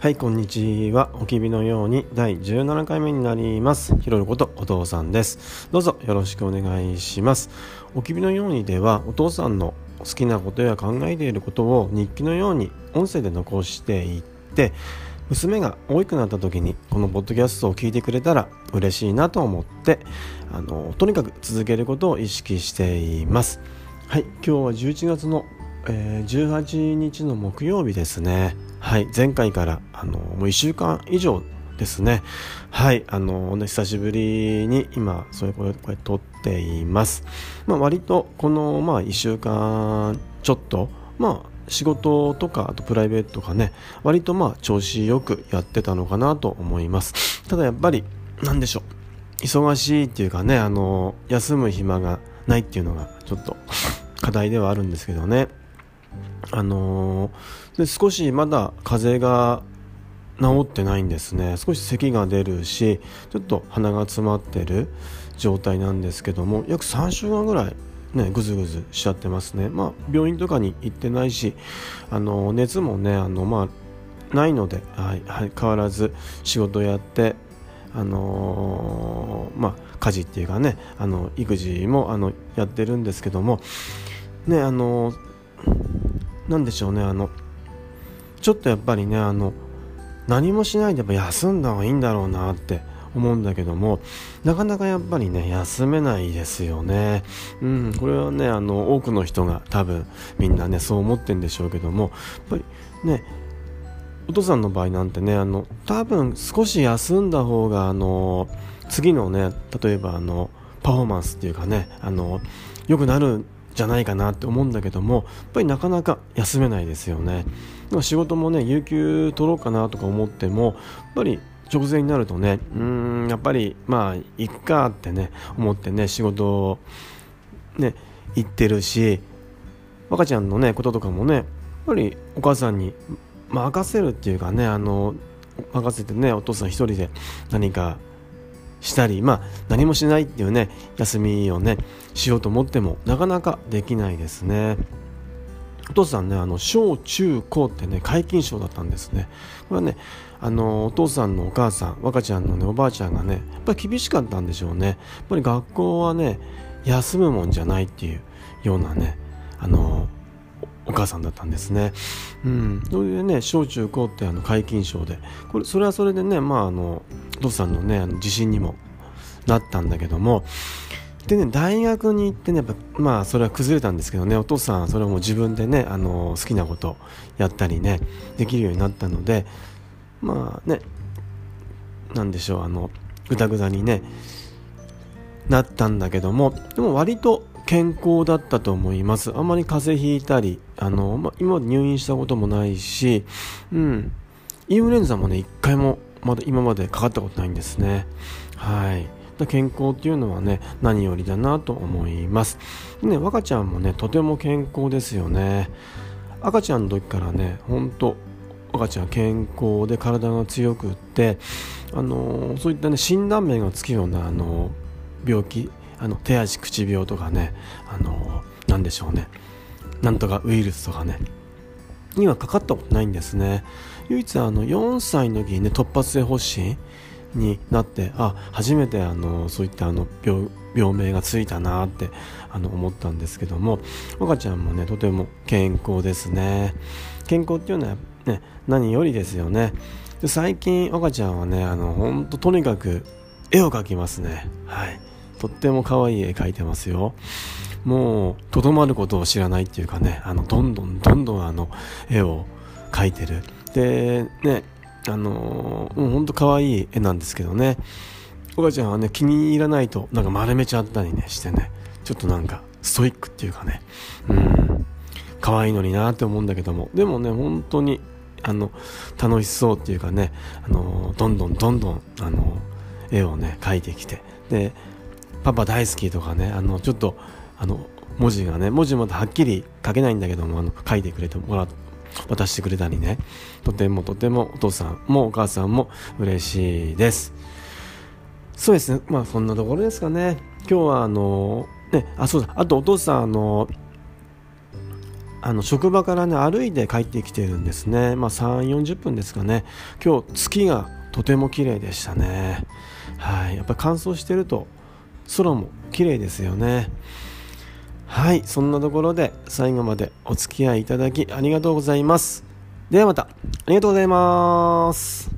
はい、こんにちは。おきびのように第17回目になります。ひろることお父さんです。どうぞよろしくお願いします。おきびのようにではお父さんの好きなことや考えていることを日記のように音声で残していって、娘が大きくなった時にこのポッドキャストを聞いてくれたら嬉しいなと思って、あの、とにかく続けることを意識しています。はい、今日は11月のえ18日の木曜日ですね。はい、前回からあのもう1週間以上ですね。はい、あの久しぶりに今そういう声これ撮っています。まあ割とこのまあ1週間ちょっとまあ仕事とかあとプライベートとかね割とまあ調子よくやってたのかなと思います。ただやっぱりなんでしょう忙しいっていうかねあの休む暇がないっていうのがちょっと課題ではあるんですけどね。あのーで少しまだ風邪が治ってないんですね。少し咳が出るしちょっと鼻が詰まってる状態なんですけども約3週間ぐらいねぐずぐずしちゃってますね。まあ病院とかに行ってないしあの熱もねあのまあないので、はいはい、変わらず仕事やってあのーまあ家事っていうかねあの育児もあのやってるんですけどもねあのなんでしょうねあのちょっとやっぱりねあの何もしないでやっぱ休んだ方がいいんだろうなって思うんだけどもなかなかやっぱりね休めないですよね。うんこれはねあの多くの人が多分みんなねそう思ってんでしょうけどもやっぱりねお父さんの場合なんてねあの多分少し休んだ方があの次のね例えばあのパフォーマンスっていうかねあの良くなるじゃないかなって思うんだけどもやっぱりなかなか休めないですよね。仕事もね有給取ろうかなとか思ってもやっぱり直前になるとねうんやっぱりまあ行くかってね思ってね仕事をね行ってるし赤ちゃんのねこととかもねやっぱりお母さんに任せるっていうかねあの任せてねお父さん一人で何かしたりまあ何もしないっていうね休みをねしようと思ってもなかなかできないですね。お父さんねあの小中高ってね皆勤賞だったんですね。これはねあのお父さんのお母さん若ちゃんのねおばあちゃんがねやっぱり厳しかったんでしょうね。やっぱり学校はね休むもんじゃないっていうようなねあのお母さんだったんですね。うん、それでね小中高ってあの皆勤賞で。これそれはそれでねまああのお父さんのねあの自信にもなったんだけども。でね大学に行ってねやっぱまあそれは崩れたんですけどね。お父さんはそれをもう自分でねあの好きなことやったりねできるようになったので。まあねなんでしょうあのぐだぐだにねなったんだけども。でも割と健康だったと思います。あんまり風邪ひいたりあの、ま、今まで入院したこともないしうん。インフルエンザもね一回もまだ今までかかったことないんですね。はい。健康っていうのはね何よりだなと思います。ね若ちゃんもねとても健康ですよね。赤ちゃんの時からねほんと赤ちゃん健康で体が強くってあのそういったね診断名がつくようなあの病気あの手足口病とかねあのなんでしょうね。なんとかウイルスとかね。にはかかったことないんですね。唯一あの4歳の時にね突発性発疹になってあ初めてあのそういったあの病病名がついたなってあの思ったんですけども赤ちゃんもねとても健康ですね。健康っていうのはね何よりですよね。で最近赤ちゃんはねあの本当とにかく絵を描きますね。はい。とっても可愛い絵描いてますよ。もうとどまることを知らないっていうかねあのどんどんどんどんあの絵を描いてる。でねあのー、もうほんと可愛い絵なんですけどね。お母ちゃんはね気に入らないとなんか丸めちゃったりねしてねちょっとなんかストイックっていうかね。うん。可愛いのになって思うんだけども。でもね本当にあの楽しそうっていうかねあのどんどんどんどんあの絵をね描いてきて。でパパ大好きとかねあのちょっとあの文字がね文字まだはっきり書けないんだけどもあの書いてくれてもら渡してくれたりね。とてもとてもお父さんもお母さんも嬉しいです。そうですね。まあそんなところですかね。今日はあのねあそうだ。あとお父さんあのあの職場からね歩いて帰ってきてるんですね、まあ、3 4 0分ですかね。今日月がとても綺麗でしたね。はい。やっぱ乾燥してると空も綺麗ですよね。はいそんなところで最後までお付き合いいただきありがとうございます。ではまたありがとうございます。